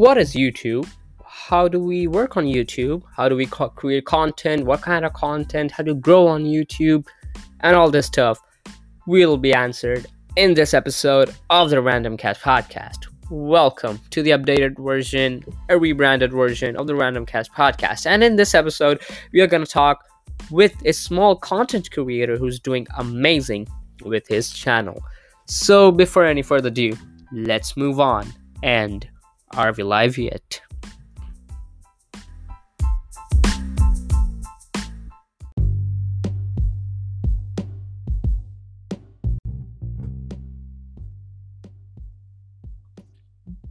what is YouTube? How do we work on YouTube? How do we co- create content? What kind of content? How to grow on YouTube? And all this stuff will be answered in this episode of the Random Cast podcast. Welcome to the updated version, a rebranded version of the Random Cast podcast. And in this episode, we are going to talk with a small content creator who's doing amazing with his channel. So, before any further ado, let's move on. And are we live yet?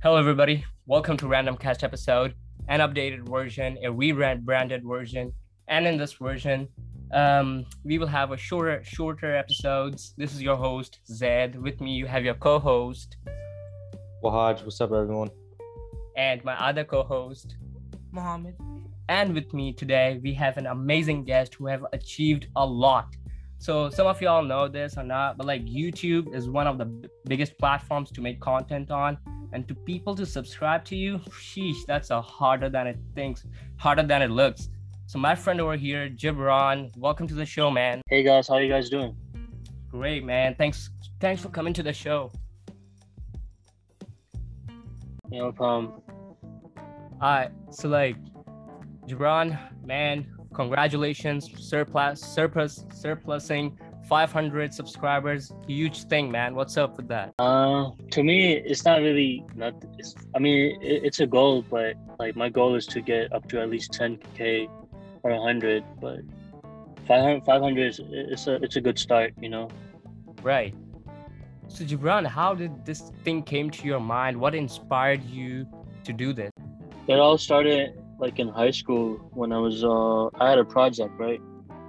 Hello, everybody. Welcome to Random Cast episode, an updated version, a rebranded version, and in this version, um, we will have a shorter, shorter episodes. This is your host Zed. With me, you have your co-host Wahaj. What's up, everyone? And my other co-host Mohammed. And with me today, we have an amazing guest who have achieved a lot. So some of y'all know this or not, but like YouTube is one of the b- biggest platforms to make content on, and to people to subscribe to you, sheesh, that's a harder than it thinks, harder than it looks. So my friend over here, Gibran, welcome to the show, man. Hey guys, how you guys doing? Great, man. Thanks, thanks for coming to the show. No problem. Alright, so like, Gibran, man, congratulations, surplus, surplus, surplusing 500 subscribers, huge thing, man. What's up with that? Uh, to me, it's not really not. It's, I mean, it, it's a goal, but like my goal is to get up to at least 10k or 100. But 500, 500 is it's a it's a good start, you know. Right. So Gibran, how did this thing came to your mind? What inspired you to do this? It all started like in high school when I was uh I had a project, right?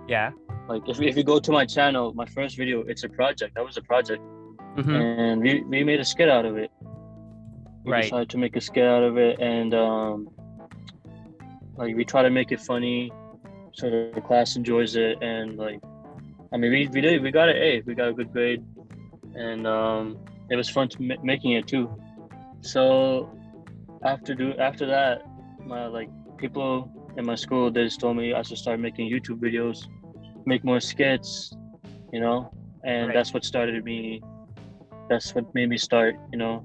Yeah. Like if, if you go to my channel, my first video, it's a project. That was a project, Mm-hmm. and we, we made a skit out of it. We Right. decided to make a skit out of it, and um, like we try to make it funny, so the class enjoys it, and like, I mean, we, we did we got an A, we got a good grade, and um, it was fun to ma- making it too. So after do after that, my like people in my school they just told me I should start making YouTube videos, make more skits, you know, and Right. that's what started me. That's what made me start, you know,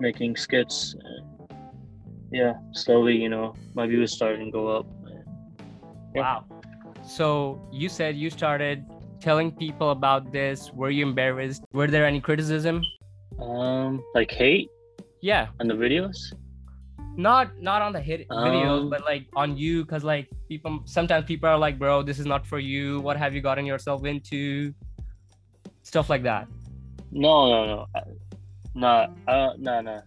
making skits. Yeah, slowly, you know, my views started to go up. Yeah. Wow. So you said you started telling people about this. Were you embarrassed? Were there any criticism? Um, like hate Yeah. on the videos. Not not on the hit videos, Um, but like on you, cause like people sometimes people are like, bro, this is not for you. What have you gotten yourself into? Stuff like that. No, no, no, I- no, uh, no, no,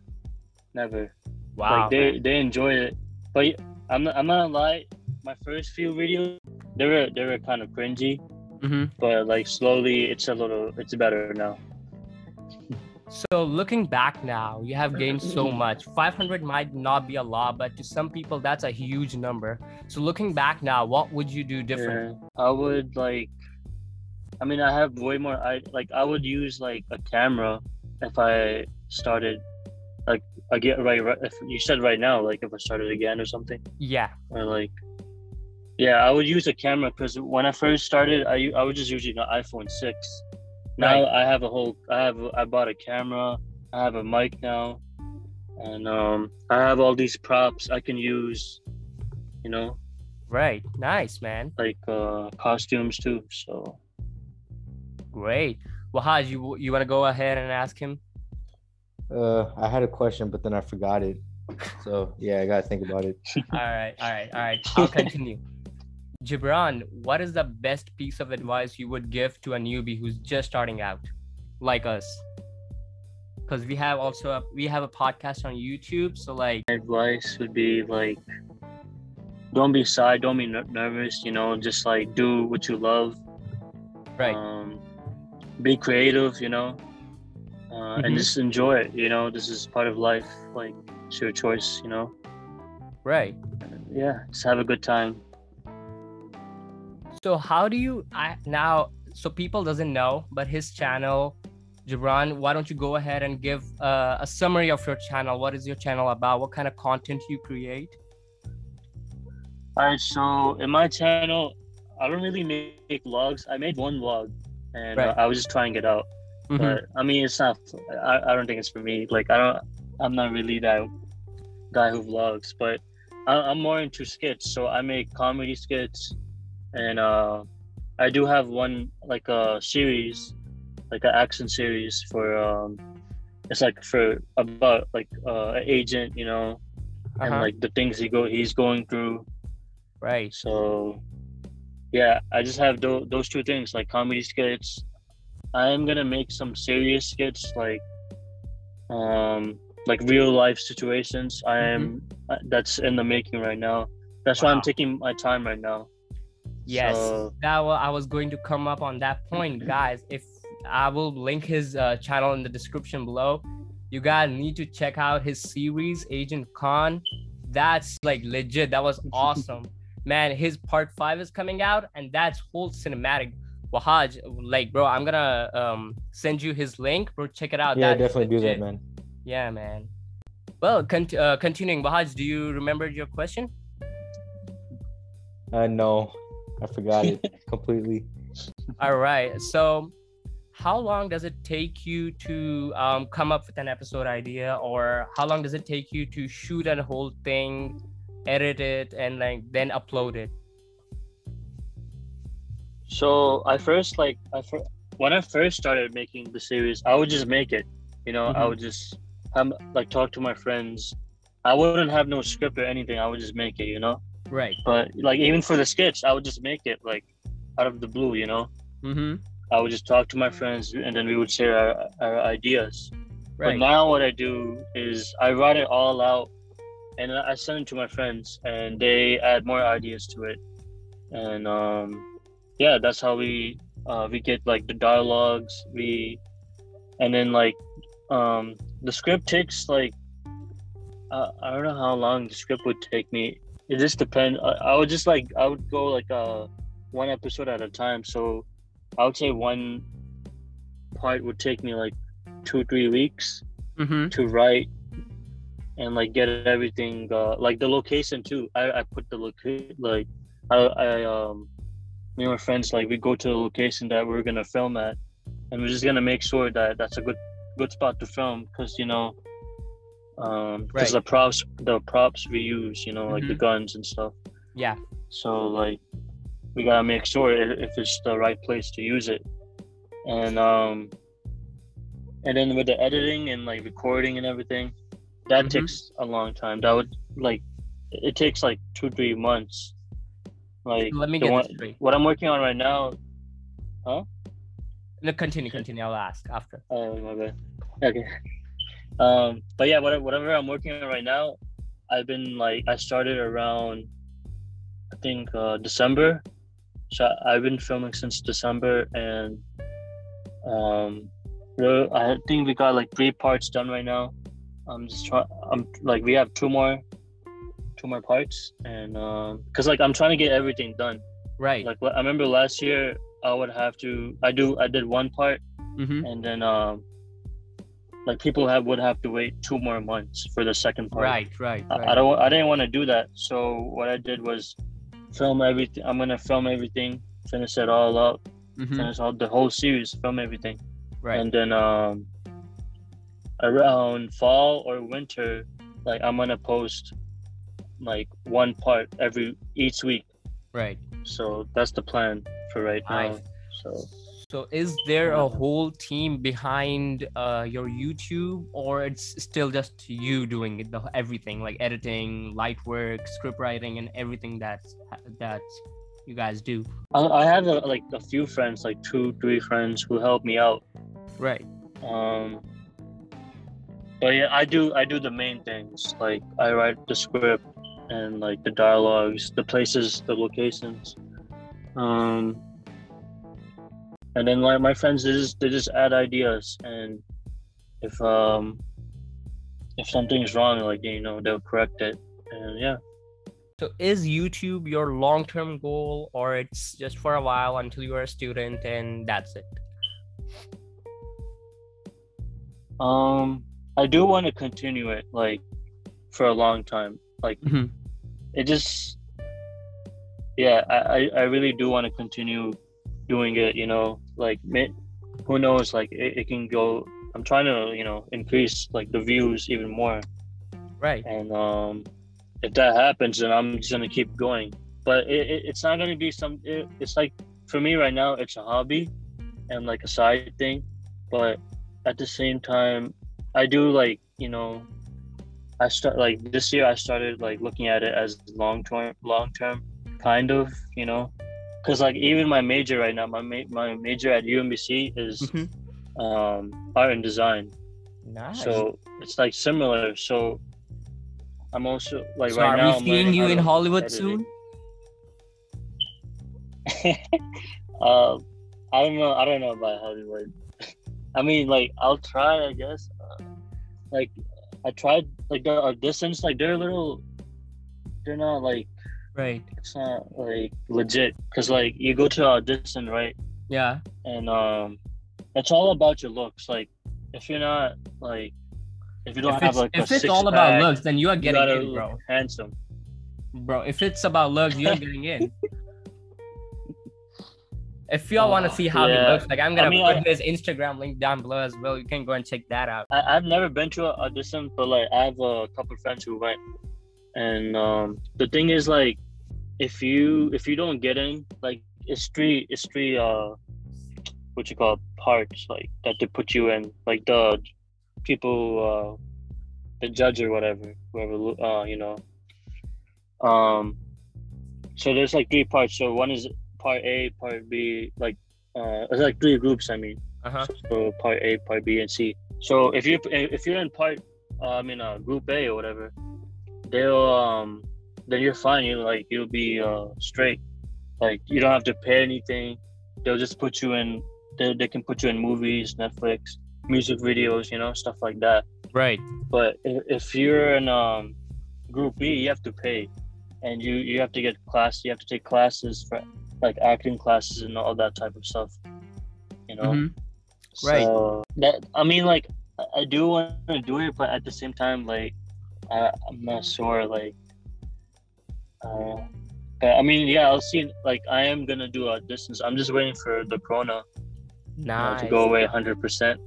never. Wow. like they man. they enjoy it, but I'm not, I'm not gonna lie. My first few videos, they were they were kind of cringy, Mhm. but like slowly, it's a little, it's better now. So looking back now, you have gained so much. 500 might not be a lot, but to some people that's a huge number. So looking back now, what would you do different? Yeah. I would like, I mean, I have way more. I like I would use like a camera if I started, like I get right. right if you said right now, like if I started again or something, Yeah. or like, yeah, I would use a camera because when I first started, I I was just using an iPhone six. Now Right. I have a whole. I have. I bought a camera. I have a mic now, and um, I have all these props I can use. You know, Right. Nice, man. like uh, costumes too. So Great. Wahaj, you you want to go ahead and ask him? Uh, I had a question, but then I forgot it. So yeah, I gotta think about it. all right. All right. All right. I'll continue. Gibran, what is the best piece of advice you would give to a newbie who's just starting out, like us? Because we have also a, we have a podcast on YouTube, so like advice would be like, don't be shy, don't be ner- nervous. You know, just like do what you love. right. Um, be creative. You know, uh, Mhm. and just enjoy it. You know, this is part of life. Like it's your choice. You know, Right. yeah, just have a good time. So how do you I now so people doesn't know, but his channel Jabran, why don't you go ahead and give uh, a summary of your channel? What is your channel about? What kind of content you create? All right, so in my channel, I don't really make vlogs. I made one vlog, and Right. uh, I was just trying it out. Mhm. But I mean, it's not. I, I don't think it's for me. Like I don't. I'm not really that guy who vlogs, but I, I'm more into skits. So I make comedy skits, and uh, I do have one like a series, like an action series for. Um, it's like for about like uh, an agent, you know, and Uh-huh. like the things he go he's going through. right. So, yeah, I just have tho- those two things like comedy skits. I am gonna make some serious skits like, um, like real life situations. I am uh, that's in the making right now. That's why I'm taking my time right now. Yes, So- that wa- I was going to come up on that point, guys. If I will link his uh, channel in the description below, you guys need to check out his series, Agent Khan. That's like legit. That was awesome, man. His part five is coming out, and that's whole cinematic. Wahaj, like, bro, I'm gonna um send you his link, bro. Check it out. Yeah, That's definitely do that, man. Yeah, man. Well, cont- uh, continuing, Wahaj, do you remember your question? Uh, no, I forgot it completely. All right. So, how long does it take you to um, come up with an episode idea, or how long does it take you to shoot a whole thing, edit it, and like then upload it? So I first like I fir- when I first started making the series, I would just make it. You know, I Mhm. would just have, like talk to my friends. I wouldn't have no script or anything. I would just make it. You know. Right. But like even for the sketch, I would just make it like out of the blue, you know. Mm-hmm. I would just talk to my friends, and then we would share our, our ideas. But now what I do is I write it all out, and I send it to my friends, and they add more ideas to it. And um, yeah, that's how we uh, we get like the dialogues. We and then like um, the script takes like uh, I don't know how long the script would take me. It just depends. I, I would just like I would go like uh one episode at a time. So I would say one part would take me like two three weeks Mm-hmm. to write and like get everything uh, like the location too. I, I put the location like I, I um me and my friends like we go to the location that we're gonna film at and we're just gonna make sure that that's a good good spot to film because you know um because Right. the props the props we use you know like the Mhm. guns and stuff Yeah. so like we gotta make sure if it's the right place to use it and um and then with the editing and like recording and everything that Mhm. takes a long time that would like it takes like two three months like Let me get one- what i'm working on right now Huh? No, continue, continue. I'll ask after. Oh my bad. Okay. Um, but yeah, whatever, whatever I'm working on right now, I've been like I started around, I think uh, December. So I've been filming since December, and um, I think we got like three parts done right now. I'm just trying. I'm like we have two more, two more parts, and um, cause like I'm trying to get everything done. Right. Like I remember last year, I would have to. I do. I did one part mm-hmm. and then um like people have would have to wait two more months for the second part Right. Right. I, Right. I don't i didn't want to do that so what i did was film everything i'm gonna film everything finish it all up Mhm. finish all the whole series film everything Right. and then um around fall or winter like i'm gonna post like one part every each week Right. so that's the plan for right now Nice. so So is there a whole team behind uh, your YouTube, or it's still just you doing it, the, everything like editing, light work, script writing, and everything that that you guys do? I, I have a, like a few friends, like two, three friends who help me out. Right. Um, but yeah, I do I do the main things. Like I write the script and like the dialogues, the places, the locations. Um, and then like my friends, they just they just add ideas, and if um if something's wrong, like you know they'll correct it, and yeah. So is YouTube your long-term goal, or it's just for a while until you are a student and that's it? Um, I do want to continue it like for a long time. Like Mhm. it just, yeah, I I, I really do want to continue doing it. You know, like who knows? Like it, it can go. I'm trying to you know increase like the views even more, Right. and um, if that happens, then I'm just gonna keep going. But it, it, it's not gonna be some. It, it's like for me right now, it's a hobby and like a side thing. But at the same time, I do like you know, I start like this year. I started like looking at it as long term, long term, kind of. You know, because like even my major right now, my ma- my major at UMBC is Mhm. um, art and design. Nice. So it's like similar. So I'm also like So right are now. we I'm seeing you in Hollywood edit it. soon? uh, I don't know. I don't know about Hollywood. I mean, like I'll try. I guess. Uh, like I tried. Like the auditions, like they're a little. They're not like Right. it's not like legit because like you go to audition right Yeah. and um it's all about your looks like if you're not like if you don't If have like a if it's all about looks, then you are getting gotta in, bro. handsome Bro, if it's about looks, you're getting in. If y'all want to Oh, see how yeah. he looks, like I'm gonna mean, put I- his Instagram link down below as well. You can go and check that out. I, I've never been to an audition, but like I have a couple of friends who went, and um, the thing is like, if you if you don't get in, like it's three it's three uh, what you call parts like that they put you in, like the people uh, the judge or whatever, whoever uh you know, um, so there's like three parts. So one is part A, part B, like uh, it's like three groups. I mean Uh huh. so part A, part B, and C. So if you if you're in part, uh, I mean, uh, group A or whatever, they'll um, then you're fine. You like you'll be uh straight. Like you don't have to pay anything. They'll just put you in. They they can put you in movies, Netflix, music videos, you know, stuff like that. Right. But if, if you're in um, group B, you have to pay, and you you have to get class. You have to take classes for like acting classes and all that type of stuff. You know. Mhm. Right. So that I mean, like I- I do want to do it, but at the same time, like I, I'm not sure. Like, uh, I mean, yeah, I'll see. Like, I am gonna do a distance. I'm just waiting for the corona you know, Nice. to go away 100. percent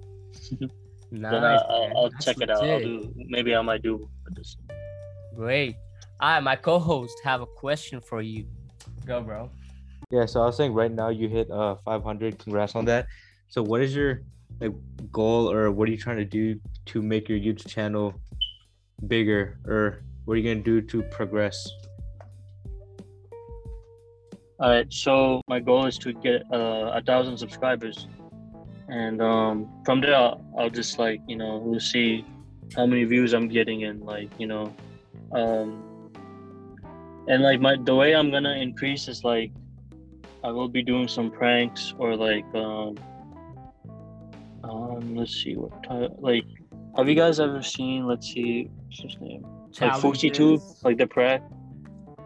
Nice. Then I, I'll, man. I'll That's check it out. I'll do. Maybe I might do a distance. Great. I, my co-host, have a question for you. Go, bro. Yeah, so I was saying right now you hit uh 500. Congrats on that. So what is your like goal or what are you trying to do to make your YouTube channel bigger or what are you gonna do to progress? All right. So my goal is to get uh, a thousand subscribers, and um, from there I'll, I'll just like you know we'll see how many views I'm getting and like you know, um, and like my the way I'm gonna increase is like I will be doing some pranks or like um, um let's see what type like have you guys ever seen let's see what's his name like FouseyTube Challenges. like the prank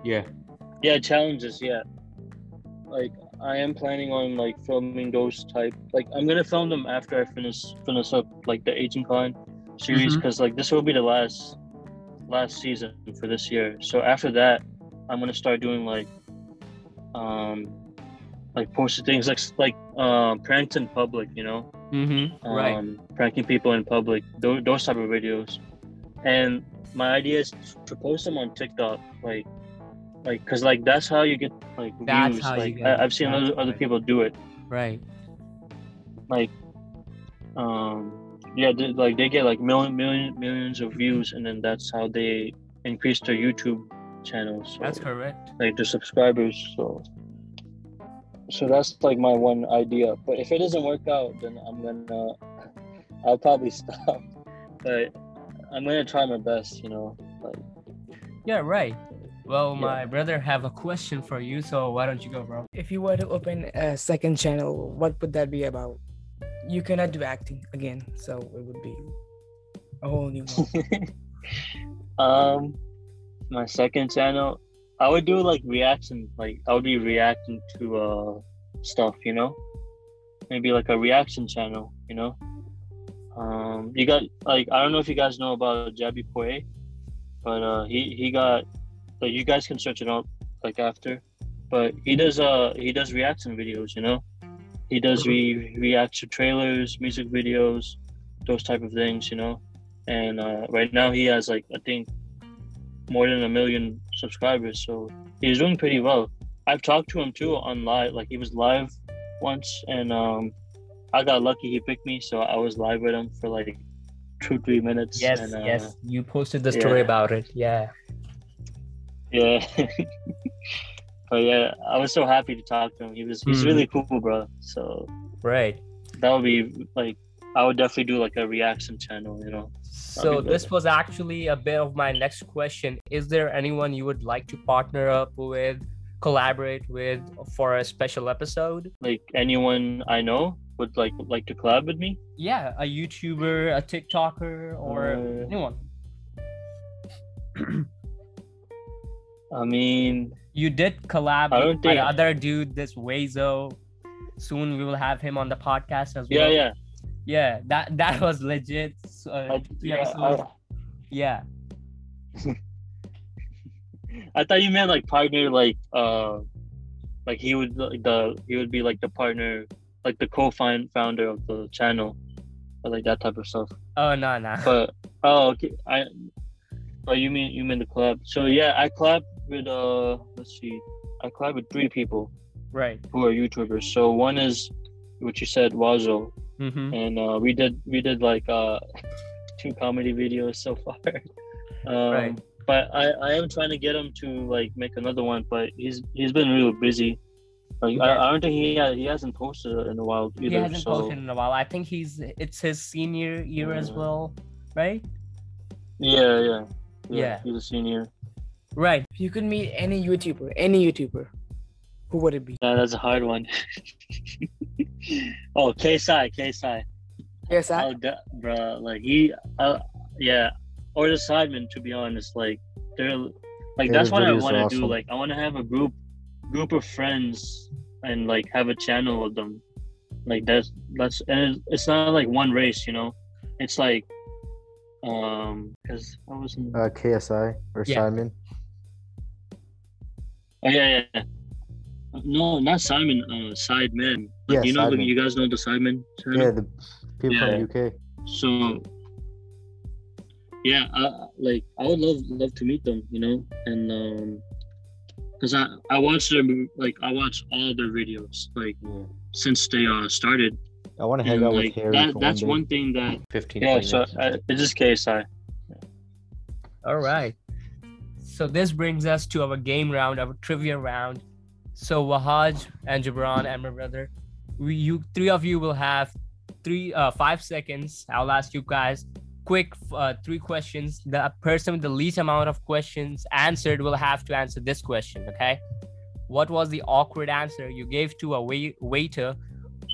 Yeah. yeah, challenges. Yeah, like I am planning on like filming those type. Like I'm gonna film them after I finish finish up like the Agent Con series because like this will be the last last season for this year. So after that, I'm gonna start doing like um like posting things like like uh, pranks in public. You know, Mm-hmm. um, right. pranking people in public, those, those type of videos. And my idea is to post them on TikTok, like, like, cause like that's how you get like That's views. like I, I've seen other, other people do it. Right. Like, um, yeah, they, like they get like million, million, millions of views, and then that's how they increase their YouTube channels. So, That's correct. like the subscribers. So, so that's like my one idea. But if it doesn't work out, then I'm gonna, I'll probably stop. But I'm gonna try my best. You know, like Yeah, right. Well, Yeah. my brother have a question for you, so why don't you go, bro? If you were to open a second channel, what would that be about? You cannot do acting again, so it would be a whole new one. um, my second channel, I would do like reaction. Like I would be reacting to uh stuff. You know, maybe like a reaction channel. You know, Um, you got like I don't know if you guys know about Jaby Koay, but uh, he he got like you guys can search it up like after, but he does uh he does reaction videos. You know, he does re react to trailers, music videos, those type of things. You know, and uh, right now he has like I think more than a million subscribers, so he's doing pretty well. I've talked to him too on live, like he was live once, and um, I got lucky he picked me, so I was live with him for like two three minutes. Yes, and, uh, yes. You posted the story yeah. about it. Yeah. Yeah. but yeah, I was so happy to talk to him. He was he's Mhm. really cool, bro. So Right. that would be like I would definitely do like a reaction channel, you know. So this was actually a bit of my next question. Is there anyone you would like to partner up with, collaborate with for a special episode? Like anyone I know would like like to collab with me. Yeah, a YouTuber, a TikToker, or Uh, anyone. I mean, You did collab I with think- another dude, this Wazo. Soon we will have him on the podcast as yeah, well. yeah. Yeah, yeah. that that was legit. So, uh, yeah. I, yeah. I thought you meant like partner, like uh, like he would like the he would be like the partner, like the co-find founder of the channel, or like that type of stuff. Oh no, no. But oh, okay, I. Oh, you mean you mean the club? So yeah, I collab with uh, let's see, I collab with three people right. who are YouTubers. So one is, what you said, Wazo, Mm-hmm. and uh, we did we did like uh, two comedy videos so far. um, Right. But I, I am trying to get him to like make another one, but he's he's been real busy. Like I, I don't think he ha- he hasn't posted in a while either. He hasn't so posted in a while. I think he's it's his senior year as well, right? yeah, yeah, Yeah. He's a senior. Right. If you could meet any YouTuber, any YouTuber, who would it be? Yeah, that's a hard one. oh, KSI, KSI. Yes, I. Oh, da- bruh, like he, uh, yeah, or the Sidemen. To be honest, like they're like Yeah, that's what I want are to do. Like I want to have a group, group of friends, and like have a channel of them. Like that's that's and it's, it's not like one race, you know. It's like, um, because I was in. Uh, KSI or Yeah. Simon. Oh yeah, yeah. yeah. No, not Simon. Uh, Sidemen. Like, Yeah, you know, Sidemen. you guys know the Sidemen. channel? Yeah, the people Yeah. from UK. so yeah I, like i would love love to meet them you know and um because i i watched them like i watched all their videos like Yeah. since they uh started I want to hang and, out like with Harry that, that's one, one thing that 15 yeah so minutes. uh, it's just ksi All right. So this brings us to our game round, our trivia round. So Wahaj and Jabran and my brother, we you three of you will have three uh five seconds. I'll ask you guys quick uh, three questions. The person with the least amount of questions answered will have to answer this question. Okay. What was the awkward answer you gave to a wait- waiter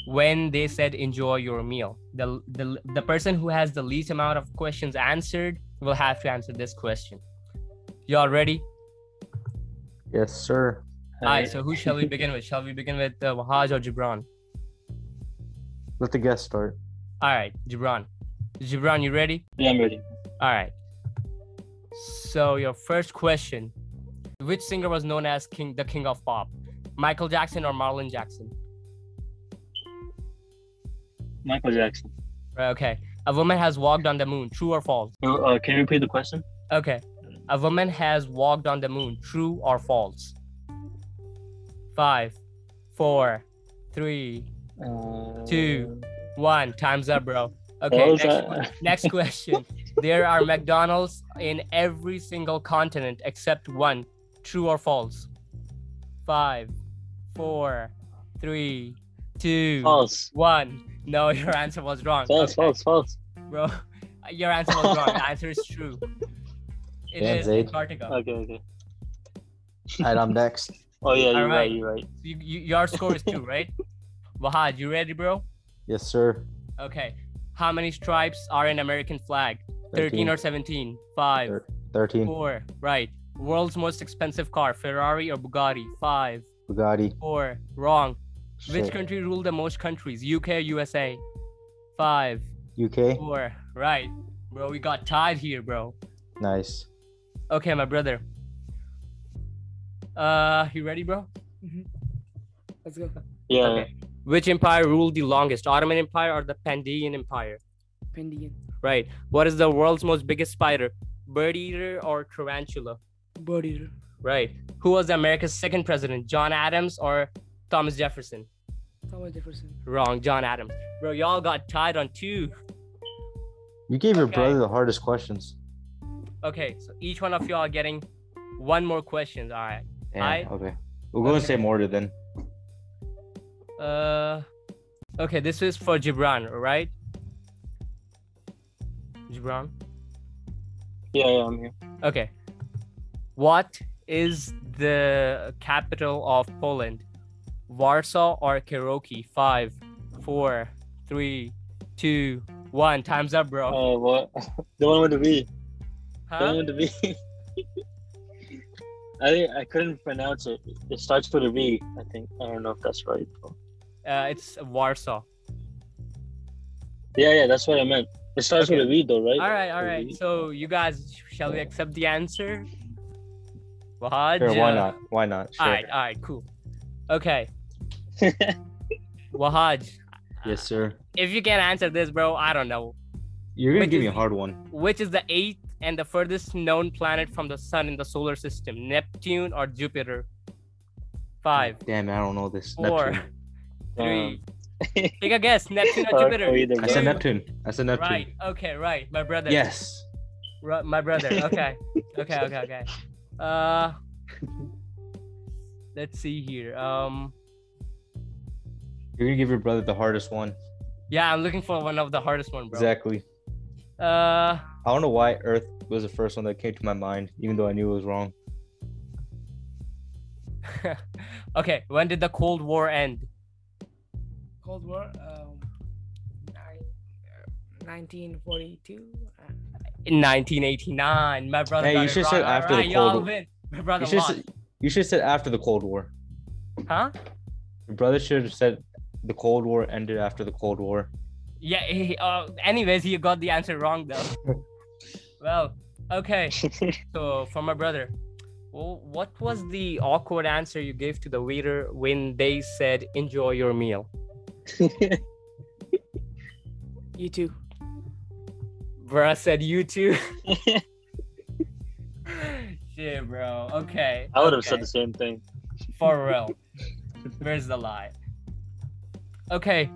when they said enjoy your meal? The, the the person who has the least amount of questions answered will have to answer this question. Y'all ready? Yes, sir. All right. So who shall we begin with? Shall we begin with uh, Wahaj or Gibran? Let the guest start. All right, Gibran. Gibran, you ready? yeah i'm ready All right. So your first question: Which singer was known as King, the King of Pop? Michael Jackson or Marlon Jackson? michael jackson Right, Okay. A woman has walked on the moon. True or false? uh, uh, can you repeat the question Okay. A woman has walked on the moon. True or false? Five, four, three, uh, Two. one. Time's up, bro. Okay. Next, uh, next question. There are McDonald's in every single continent except one. True or false? Five, four, three, two, false one. No, your answer was wrong. false Okay, false false bro. Your answer was wrong. The answer is true. It Damn, is Zaid. Antarctica. okay okay All right, I'm next. oh yeah you're Alright. right you're right You, you, your score is two, right? Wahaj, you ready, bro? Yes, sir. Okay. How many stripes are in American flag? 13 or 17? Five, Thir- 13. four, right. World's most expensive car, Ferrari or Bugatti? Five, Bugatti. four, wrong. Which country ruled the most countries? UK or USA? Five, UK. Four. Right. Bro, we got tied here, bro. Nice. Okay, my brother. Uh, you ready, bro? Let's go. Yeah. Okay. Which empire ruled the longest? Ottoman Empire or the Pandyan Empire? Pandyan. Right. What is the world's most biggest spider? Bird eater or tarantula? Bird eater. Right. Who was America's second president? John Adams or Thomas Jefferson? Thomas Jefferson. Wrong. John Adams. Bro, y'all got tied on two. You gave your brother the hardest questions. Okay, so each one of y'all are getting one more question. All right. Yeah, I- okay. We're going to Okay. say more to then. Uh, okay, this is for Gibran, right? Gibran. Yeah, yeah, I'm here. Okay. What is the capital of Poland? Warsaw or Krakow? Five, four, three, two, one. Time's up, bro. Uh, what? the one with the V. The Huh? one with the V. I think I couldn't pronounce it. It starts with a V. I think. I don't know if that's right. Uh, it's Warsaw. Yeah, yeah, that's what I meant. It starts with a V, though, right? All right, all A right. V. So you guys, shall we accept the answer? Wahaj, Sure, why not? Why not? Sure. All right, all right, cool. Okay, Wahaj, Yes, sir. if you can answer this, bro, I don't know. You're going Which to give me a hard one. Which is the eighth and the furthest known planet from the sun in the solar system? Neptune or Jupiter? Five, Damn, I don't know this. four, Neptune. three. Take a guess. Neptune or Or- Jupiter? or either I said Neptune. I said Neptune. Right. Okay. Right. My brother. Yes. Ru- my brother. Okay. okay. Okay. Okay. Uh, let's see here. Um, You're going to give your brother the hardest one. yeah, I'm looking for one of the hardest one, bro. Exactly. Uh, I don't know why Earth was the first one that came to my mind, even though I knew it was wrong. okay. When did the Cold War end? Cold War. Um, nine, uh, 1942. Uh, In 1989. My brother. Hey, got you it should wrong. say after the Cold War. My brother You should, lost. you should have said after the Cold War. Huh? Your brother should have said the Cold War ended after the Cold War. Yeah. He, uh, anyways, he got the answer wrong though. well, okay. So for my brother, well, what was the awkward answer you gave to the waiter when they said "enjoy your meal"? you too. Bruh said you too. Shit, bro. Okay. I would have okay. said the same thing. For real. Where's the lie? Okay,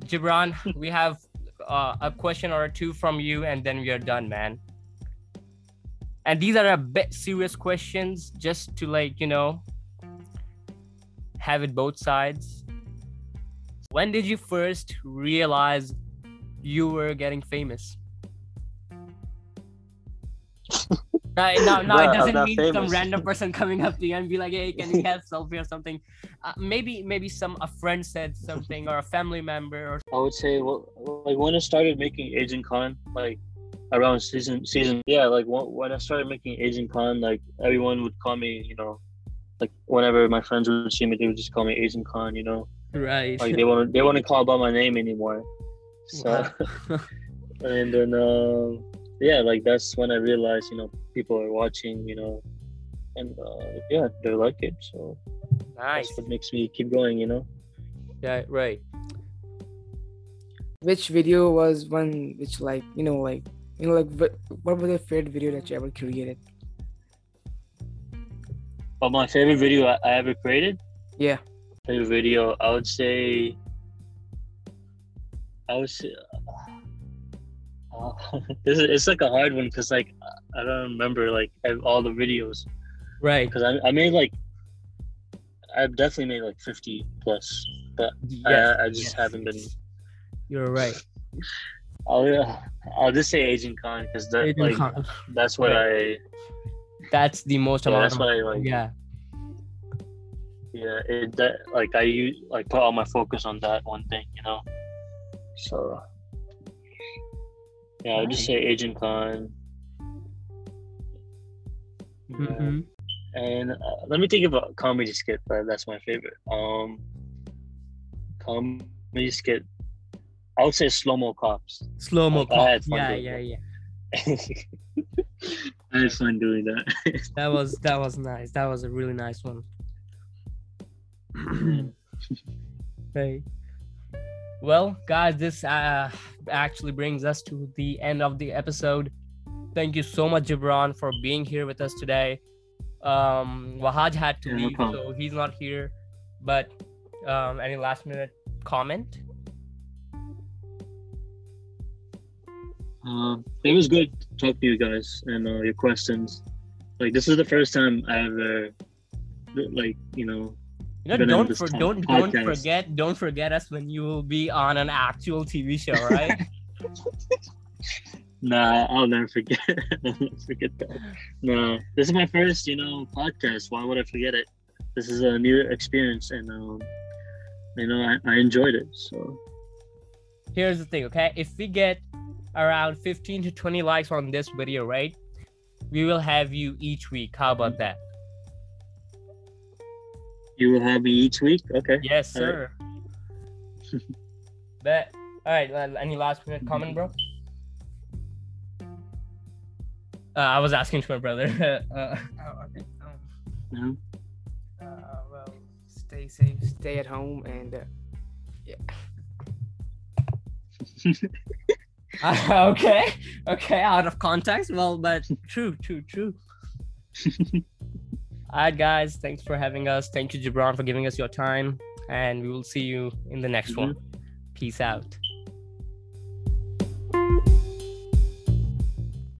Gibran, we have uh, a question or two from you, and then we are done, man. And these are a bit serious questions, just to like you know, have it both sides. When did you first realize you were getting famous? Right, no, no, it doesn't not mean some random person coming up to you and be like, "Hey, can we have selfie or something?" Uh, maybe, maybe some a friend said something or a family member or I would say, well, like when I started making Agent Con, like around season season, yeah, like when, when I started making Agent Con, like everyone would call me, you know, like whenever my friends would see me, they would just call me Agent Con, you know, right. like they won't they wouldn't call by my name anymore. So and then um, yeah, like that's when I realized, you know, people are watching, you know, and uh, yeah, they like it, so nice. that's what makes me keep going, you know. Yeah, right. Which video was one which like you know like you know like what was your favorite video that you ever created? But my favorite video I, I ever created. Yeah. Favorite video, I would say. I would say. Uh, this is, it's like a hard one because like I don't remember like all the videos Right. because I, I made like I've definitely made like 50 plus but Yes, I, I just yes. haven't been You're right. I'll, uh, I'll just say Agent Con because that Agent like that's what I That's the most yeah, that's what I like yeah. yeah it that like i use like put all my focus on that one thing you know so yeah i'll just say agent con hmm and uh, let me think of a comedy skit but that's my favorite um comedy skit I would say slow mo cops. Slow mo. cops. Yeah, yeah, that. yeah. I had fun doing that. That was that was nice. That was a really nice one. hey. Well, guys, this uh, actually brings us to the end of the episode. Thank you so much, Gibran, for being here with us today. Um, Wahaj had to Yeah, no leave, so he's not here. But um, any last minute comment? Um, it was good to talk to you guys and uh, your questions. Like this is the first time I ever, like you know, You know, don't for, don't don't forget don't forget us when you will be on an actual TV show, right? nah, I'll never forget. I'll never forget that. No, this is my first, you know, podcast. Why would I forget it? This is a new experience, and um, you know, I, I enjoyed it. So here's the thing, okay? If we get around 15 to 20 likes on this video, right? We will have you each week. How about that? you will have me each week. Okay. Yes, All sir. Bet. All right. Any last minute comment, bro? Uh, I was asking to my brother. uh, Oh, okay. Um, No? uh, well, stay safe, stay at home, and uh, uh, okay. Okay. Out of context. Well, but true, true, true. All right, guys. Thanks for having us. Thank you, Gibran, for giving us your time. And we will see you in the next Mhm. one. Peace out.